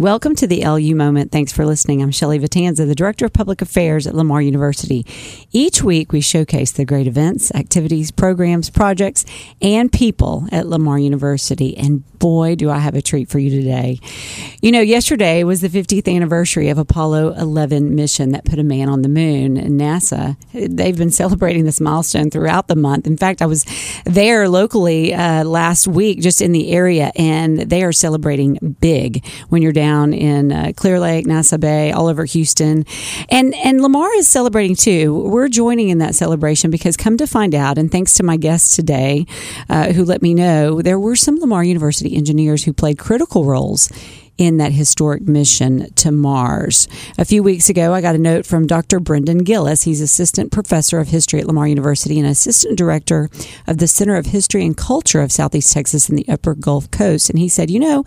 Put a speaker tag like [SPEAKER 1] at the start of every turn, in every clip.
[SPEAKER 1] Welcome to the LU Moment. Thanks for listening. I'm Shelley Vitanza, the Director of Public Affairs at Lamar University. Each week, we showcase the great events, activities, programs, projects, and people at Lamar University. And boy, do I have a treat for you today. You know, yesterday was the 50th anniversary of Apollo 11 mission that put a man on the moon. NASA, they've been celebrating this milestone throughout the month. In fact, I was there locally uh, last week, just in the area, and they are celebrating big when you're down down in uh, Clear Lake, Nassau Bay, all over Houston. And, and Lamar is celebrating too. We're joining in that celebration because come to find out, and thanks to my guests today uh, who let me know, there were some Lamar University engineers who played critical roles in that historic mission to Mars. A few weeks ago, I got a note from Dr. Brendan Gillis. He's assistant professor of history at Lamar University and assistant director of the Center of History and Culture of Southeast Texas and the Upper Gulf Coast. And he said, You know,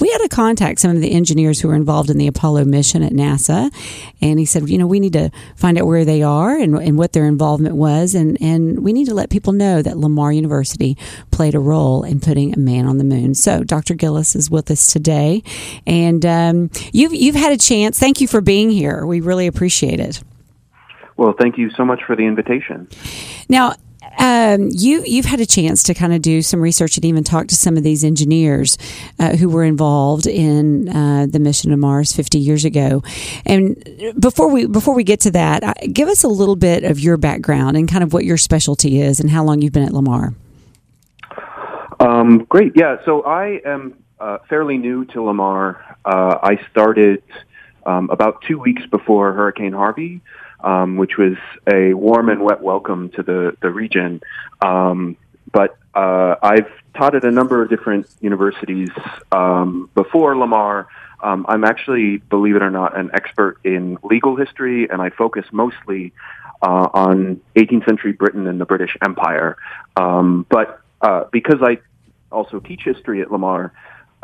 [SPEAKER 1] we had to contact some of the engineers who were involved in the Apollo mission at NASA. And he said, You know, we need to find out where they are and, and what their involvement was. And, and we need to let people know that Lamar University played a role in putting a man on the moon. So Dr. Gillis is with us today. And um, you've you've had a chance. Thank you for being here. We really appreciate it.
[SPEAKER 2] Well, thank you so much for the invitation.
[SPEAKER 1] Now, um, you you've had a chance to kind of do some research and even talk to some of these engineers uh, who were involved in uh, the mission to Mars 50 years ago. And before we before we get to that, uh, give us a little bit of your background and kind of what your specialty is and how long you've been at Lamar.
[SPEAKER 2] Um, great, yeah. So I am uh, fairly new to Lamar. Uh, I started um, about two weeks before Hurricane Harvey, um, which was a warm and wet welcome to the the region. Um, but uh, I've taught at a number of different universities um, before Lamar. Um, I'm actually, believe it or not, an expert in legal history, and I focus mostly uh, on 18th century Britain and the British Empire. Um, but uh, because I also teach history at Lamar,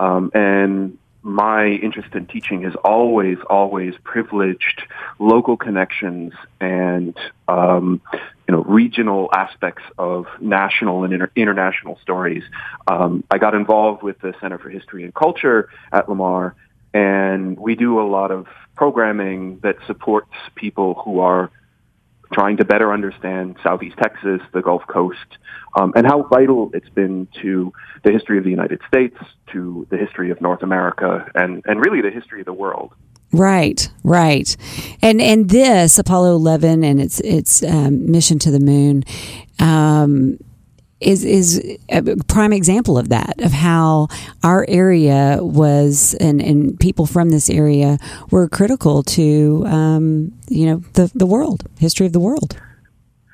[SPEAKER 2] um, and my interest in teaching has always, always privileged local connections and um, you know regional aspects of national and inter- international stories. Um, I got involved with the Center for History and Culture at Lamar, and we do a lot of programming that supports people who are trying to better understand Southeast Texas, the Gulf Coast, um, and how vital it's been to the history of the United States, to the history of North America, and, and really the history of the world.
[SPEAKER 1] Right, right, and and this Apollo Eleven and its its um, mission to the moon. Um, is is a prime example of that of how our area was and, and people from this area were critical to um, you know the the world history of the world.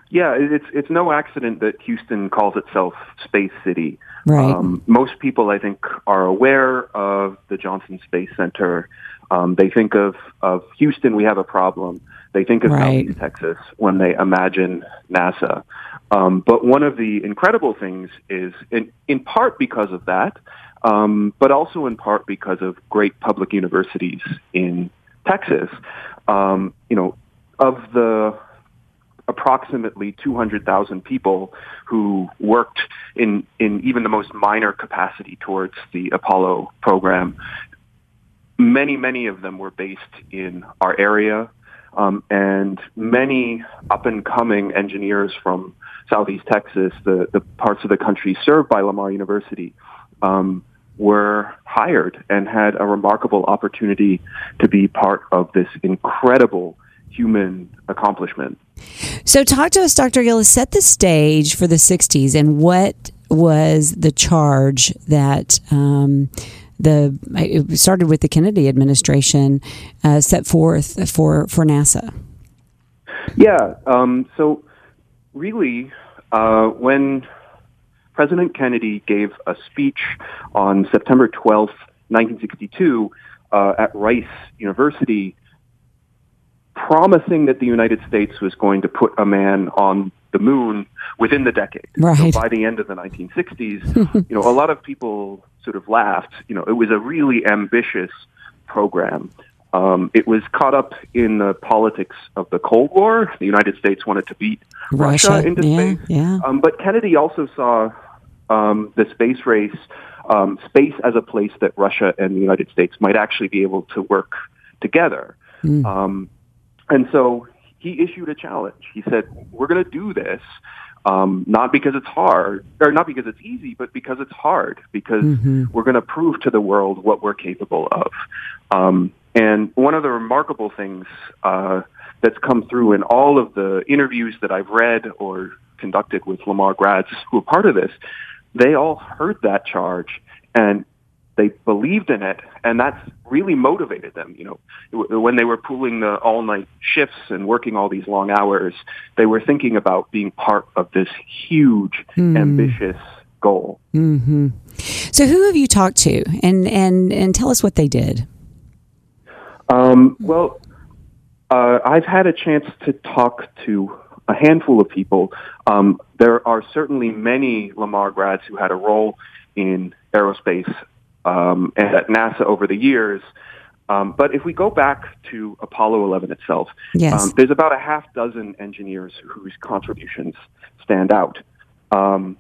[SPEAKER 2] Yeah, it's it's no accident that Houston calls itself Space City.
[SPEAKER 1] Right. Um,
[SPEAKER 2] most people, I think, are aware of the Johnson Space Center. Um, they think of of Houston. We have a problem. They think of right. Texas when they imagine NASA. Um, but one of the incredible things is, in, in part because of that, um, but also in part because of great public universities in Texas. Um, you know, of the approximately 200,000 people who worked in, in even the most minor capacity towards the Apollo program. Many, many of them were based in our area, um, and many up and coming engineers from Southeast Texas, the, the parts of the country served by Lamar University, um, were hired and had a remarkable opportunity to be part of this incredible human accomplishment.
[SPEAKER 1] So, talk to us, Dr. Gillis. Set the stage for the 60s and what was the charge that um, the it started with the Kennedy administration uh, set forth for for NASA?
[SPEAKER 2] Yeah. Um, so really, uh, when President Kennedy gave a speech on September 12th, 1962, uh, at Rice University, promising that the United States was going to put a man on the moon within the decade.
[SPEAKER 1] Right.
[SPEAKER 2] So by the end of the 1960s, you know, a lot of people sort of laughed. You know, it was a really ambitious program. Um, it was caught up in the politics of the Cold War. The United States wanted to beat Russia, Russia into
[SPEAKER 1] yeah,
[SPEAKER 2] space.
[SPEAKER 1] Yeah.
[SPEAKER 2] Um, but Kennedy also saw um, the space race um, space as a place that Russia and the United States might actually be able to work together. Mm. Um, and so he issued a challenge. He said, "We're going to do this." Um, not because it's hard, or not because it's easy, but because it's hard, because mm-hmm. we're going to prove to the world what we're capable of. Um, and one of the remarkable things uh, that's come through in all of the interviews that I've read or conducted with Lamar grads who are part of this, they all heard that charge and they believed in it, and that's really motivated them. You know, when they were pulling the all-night shifts and working all these long hours, they were thinking about being part of this huge, mm. ambitious goal.
[SPEAKER 1] Mm-hmm. So, who have you talked to, and and and tell us what they did?
[SPEAKER 2] Um, well, uh, I've had a chance to talk to a handful of people. Um, there are certainly many Lamar grads who had a role in aerospace um, and at NASA over the years. Um, but if we go back to Apollo 11 itself,
[SPEAKER 1] yes. um,
[SPEAKER 2] there's about a half dozen engineers whose contributions stand out. Um,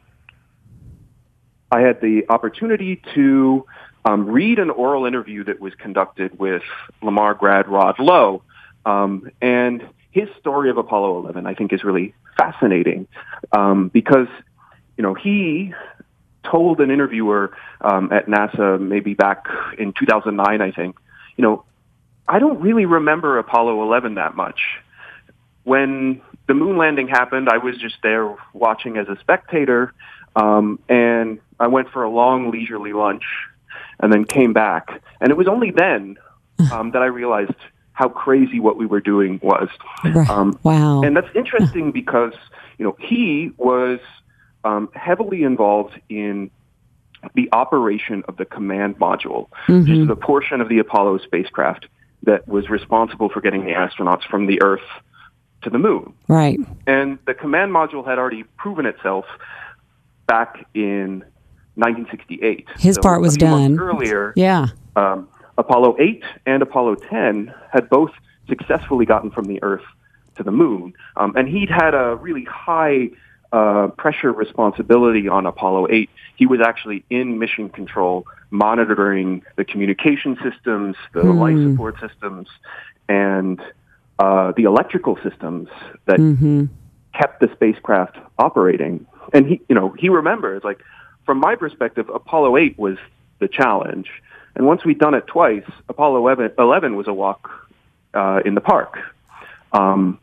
[SPEAKER 2] I had the opportunity to um, read an oral interview that was conducted with Lamar grad Rod Loe, um, and his story of Apollo 11, I think, is really fascinating um, because you know he told an interviewer um, at NASA maybe back in 2009, I think, you know, I don't really remember Apollo 11 that much. When the moon landing happened, I was just there watching as a spectator, um, and I went for a long leisurely lunch, and then came back. And it was only then um, that I realized how crazy what we were doing was.
[SPEAKER 1] Um, wow!
[SPEAKER 2] And that's interesting because you know he was um, heavily involved in the operation of the command module, mm-hmm. which is the portion of the Apollo spacecraft that was responsible for getting the astronauts from the Earth to the moon.
[SPEAKER 1] Right.
[SPEAKER 2] And the command module had already proven itself back in 1968.
[SPEAKER 1] His
[SPEAKER 2] so
[SPEAKER 1] part was done
[SPEAKER 2] earlier.
[SPEAKER 1] Yeah.
[SPEAKER 2] Um, Apollo 8 and Apollo 10 had both successfully gotten from the Earth to the moon. Um, and he'd had a really high uh, pressure responsibility on Apollo 8, he was actually in mission control, monitoring the communication systems, the hmm. life support systems, and uh, the electrical systems that mm-hmm. kept the spacecraft operating. And he, you know, he remembers, like, from my perspective, Apollo 8 was the challenge. And once we'd done it twice, Apollo 11, 11 was a walk uh, in the park. Um,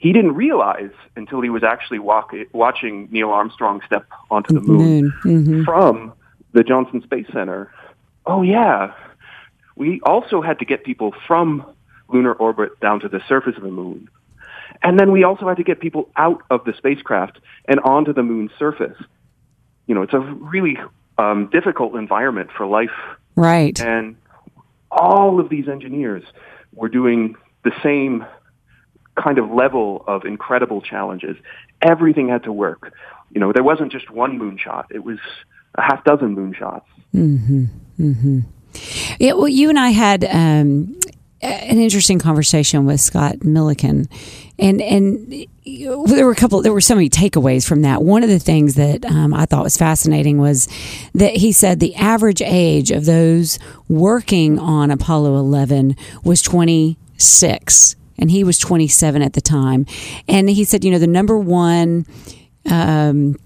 [SPEAKER 2] he didn't realize until he was actually walk, watching Neil Armstrong step onto the moon mm-hmm. from the Johnson Space Center. Oh yeah, we also had to get people from lunar orbit down to the surface of the moon. And then we also had to get people out of the spacecraft and onto the moon's surface. You know, it's a really um, difficult environment for life.
[SPEAKER 1] Right.
[SPEAKER 2] And all of these engineers were doing the same kind of level of incredible challenges. Everything had to work. You know, there wasn't just one moonshot. It was a half dozen moonshots.
[SPEAKER 1] Mm-hmm. Mm-hmm. Yeah. Well, you and I had um, an interesting conversation with Scott Milliken, and and there were a couple. There were so many takeaways from that. One of the things that um, I thought was fascinating was that he said the average age of those working on Apollo 11 was 26 and he was 27 at the time. And he said, you know, the number one, um,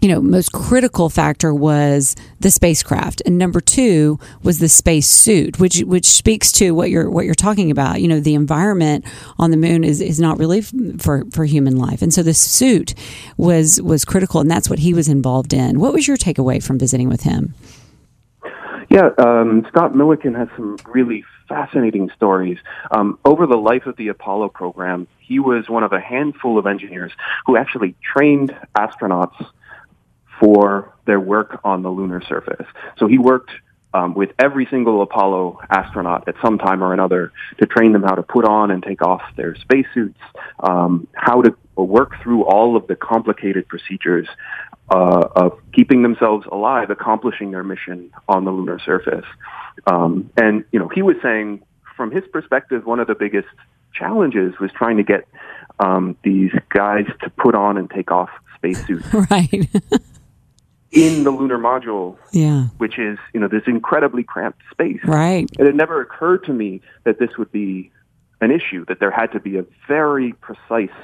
[SPEAKER 1] you know, most critical factor was the spacecraft, and number two was the space suit, which which speaks to what you're what you're talking about. You know, the environment on the moon is, is not really for for human life, and so the suit was was critical, and that's what he was involved in. What was your takeaway from visiting with him?
[SPEAKER 2] Yeah, um, Scott Milliken has some really fascinating stories. Um, over the life of the Apollo program, he was one of a handful of engineers who actually trained astronauts for their work on the lunar surface. So he worked um, with every single Apollo astronaut at some time or another to train them how to put on and take off their spacesuits, um, how to work through all of the complicated procedures uh, of keeping themselves alive, accomplishing their mission on the lunar surface. Um, and you know, he was saying, from his perspective, one of the biggest challenges was trying to get um, these guys to put on and take off spacesuits.
[SPEAKER 1] Right.
[SPEAKER 2] in the lunar module,
[SPEAKER 1] Yeah.
[SPEAKER 2] which is you know this incredibly cramped space.
[SPEAKER 1] Right.
[SPEAKER 2] And it never occurred to me that this would be an issue. That there had to be a very precise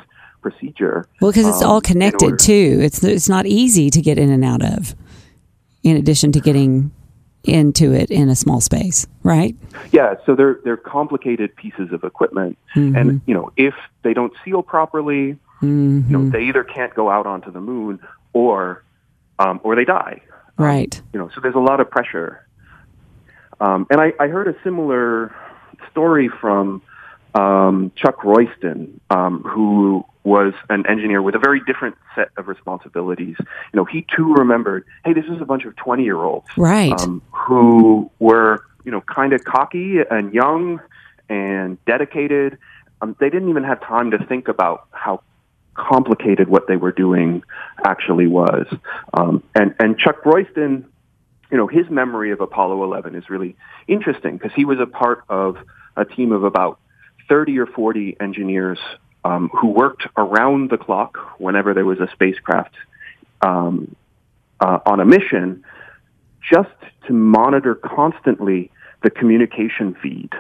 [SPEAKER 2] procedure.
[SPEAKER 1] Well, because it's
[SPEAKER 2] um,
[SPEAKER 1] all connected too. It's it's not easy to get in and out of. In addition to getting into it in a small space, right?
[SPEAKER 2] Yeah, so they're they're complicated pieces of equipment,
[SPEAKER 1] Mm-hmm.
[SPEAKER 2] and you know if they don't seal properly, you know they either can't go out onto the moon or um, or they die.
[SPEAKER 1] Right.
[SPEAKER 2] You know, so there's a lot of pressure. Um, and I, I heard a similar story from um, Chuck Royston, um, who was an engineer with a very different set of responsibilities. You know, he too remembered, hey, this is a bunch of 20 year olds
[SPEAKER 1] Right.
[SPEAKER 2] um, who were, you know, kind of cocky and young and dedicated. Um, they didn't even have time to think about how complicated what they were doing actually was. Um, and, and Chuck Royston, you know, his memory of Apollo 11 is really interesting because he was a part of a team of about 30 or 40 engineers um, who worked around the clock whenever there was a spacecraft um, uh, on a mission just to monitor constantly the communication feed.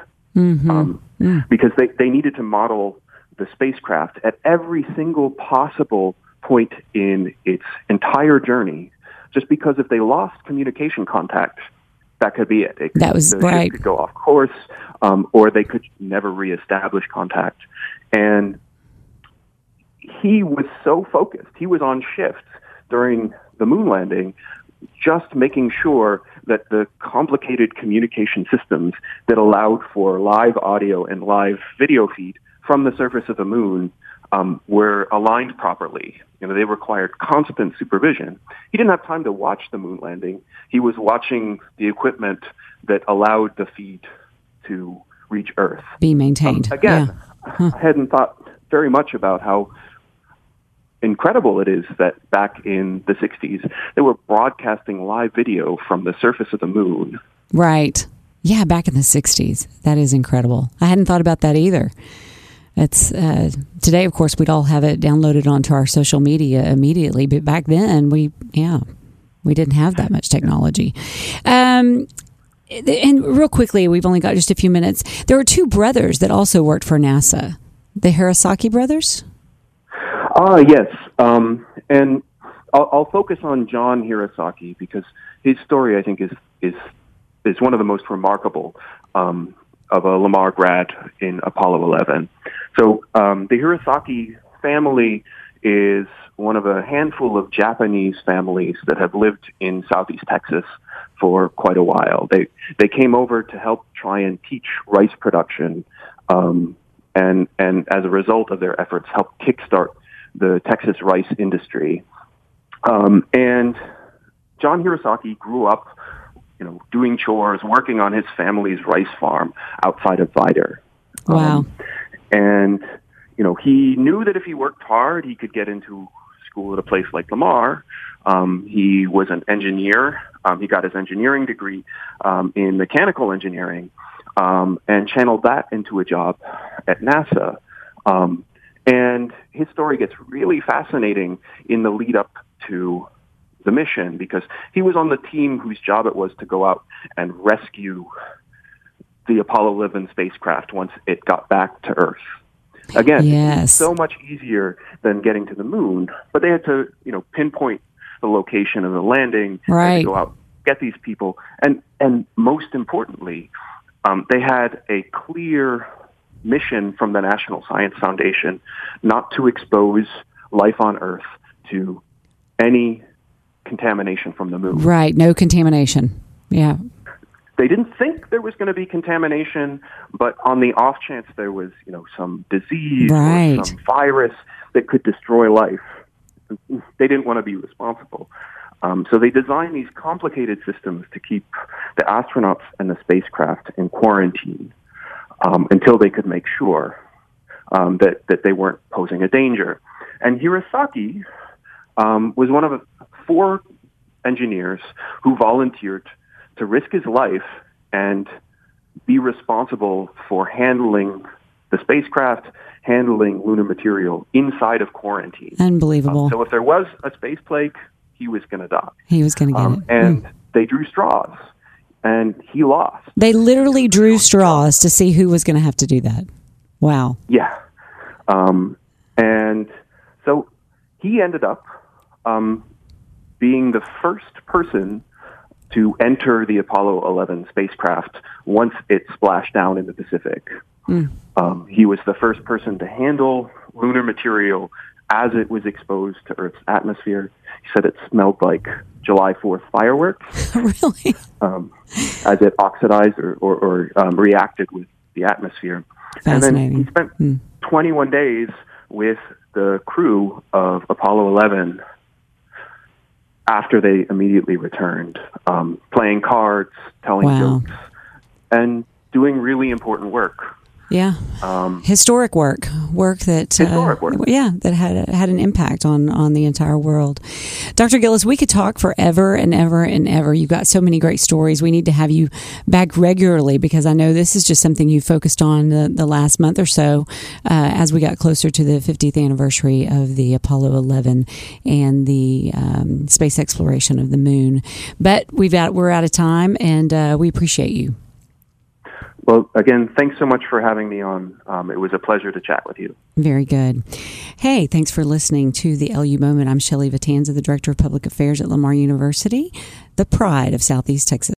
[SPEAKER 2] Um, Because they, they needed to model the spacecraft at every single possible point in its entire journey. Just because if they lost communication contact, that could be it. it could,
[SPEAKER 1] That was right.
[SPEAKER 2] could go off course, um, or they could never reestablish contact. And he was so focused. He was on shifts during the moon landing, just making sure that the complicated communication systems that allowed for live audio and live video feed from the surface of the moon um, were aligned properly. You know, they required constant supervision. He didn't have time to watch the moon landing. He was watching the equipment that allowed the feed to reach Earth.
[SPEAKER 1] Be maintained.
[SPEAKER 2] Again,
[SPEAKER 1] Yeah.
[SPEAKER 2] I hadn't thought very much about how incredible it is that back in the 60s, they were broadcasting live video from the surface of the moon.
[SPEAKER 1] Right. Yeah, back in the 60s. That is incredible. I hadn't thought about that either. It's uh, today, of course, we'd all have it downloaded onto our social media immediately, but back then, we yeah, we didn't have that much technology. Um, and real quickly, we've only got just a few minutes. There were two brothers that also worked for NASA, the Hirasaki brothers.
[SPEAKER 2] Ah, yes. Um, and I'll, I'll focus on John Hirasaki because his story, I think, is is is one of the most remarkable um, of a Lamar grad in Apollo 11. So um, the Hirasaki family is one of a handful of Japanese families that have lived in Southeast Texas for quite a while. They they came over to help try and teach rice production, um, and and as a result of their efforts, help kickstart the Texas rice industry. Um, and John Hirasaki grew up, you know, doing chores, working on his family's rice farm outside of Vidor.
[SPEAKER 1] Wow.
[SPEAKER 2] Um, and you know, he knew that if he worked hard, he could get into school at a place like Lamar. Um, he was an engineer. Um, he got his engineering degree um, in mechanical engineering um, and channeled that into a job at NASA. Um, and his story gets really fascinating in the lead up to the mission because he was on the team whose job it was to go out and rescue the Apollo 11 spacecraft once it got back to Earth. Again,
[SPEAKER 1] Yes.
[SPEAKER 2] so much easier than getting to the moon, but they had to, you know, pinpoint the location of the landing,
[SPEAKER 1] Right.
[SPEAKER 2] go out, get these people, and and most importantly, um, they had a clear mission from the National Science Foundation not to expose life on Earth to any contamination from the moon.
[SPEAKER 1] Right. No contamination. Yeah.
[SPEAKER 2] They didn't think there was going to be contamination, but on the off chance there was, you know, some disease
[SPEAKER 1] Right.
[SPEAKER 2] or some virus that could destroy life, they didn't want to be responsible. Um, so they designed these complicated systems to keep the astronauts and the spacecraft in quarantine um, until they could make sure um, that that they weren't posing a danger. And Hirasaki um, was one of four engineers who volunteered to risk his life and be responsible for handling the spacecraft, handling lunar material inside of quarantine.
[SPEAKER 1] Unbelievable.
[SPEAKER 2] So if there was a space plague, he was going to die.
[SPEAKER 1] He was going to get
[SPEAKER 2] Um,
[SPEAKER 1] it.
[SPEAKER 2] and
[SPEAKER 1] Mm.
[SPEAKER 2] they drew straws, and he lost.
[SPEAKER 1] They literally drew straws to see who was going to have to do that. Wow.
[SPEAKER 2] Yeah. Um, and so he ended up um, being the first person to enter the Apollo 11 spacecraft once it splashed down in the Pacific. Um, he was the first person to handle lunar material as it was exposed to Earth's atmosphere. He said it smelled like July 4th fireworks
[SPEAKER 1] really?
[SPEAKER 2] um, as it oxidized or, or, or um, reacted with the atmosphere. And then
[SPEAKER 1] Fascinating.
[SPEAKER 2] he spent 21 days with the crew of Apollo 11 after they immediately returned, um, playing cards, telling
[SPEAKER 1] Wow.
[SPEAKER 2] jokes, and doing really important work.
[SPEAKER 1] Yeah. historic work, work that
[SPEAKER 2] Um, Historic work.
[SPEAKER 1] yeah, that had had an impact on on the entire world. Dr. Gillis, we could talk forever and ever and ever. You've got so many great stories. We need to have you back regularly because I know this is just something you focused on the, the last month or so uh, as we got closer to the 50th anniversary of the Apollo 11 and the um, space exploration of the moon. But we've got we're out of time, and uh, we appreciate you.
[SPEAKER 2] Well, again, thanks so much for having me on. Um, it was a pleasure to chat with you.
[SPEAKER 1] Very good. Hey, thanks for listening to the LU Moment. I'm Shelley Vitanza, the Director of Public Affairs at Lamar University, the pride of Southeast Texas.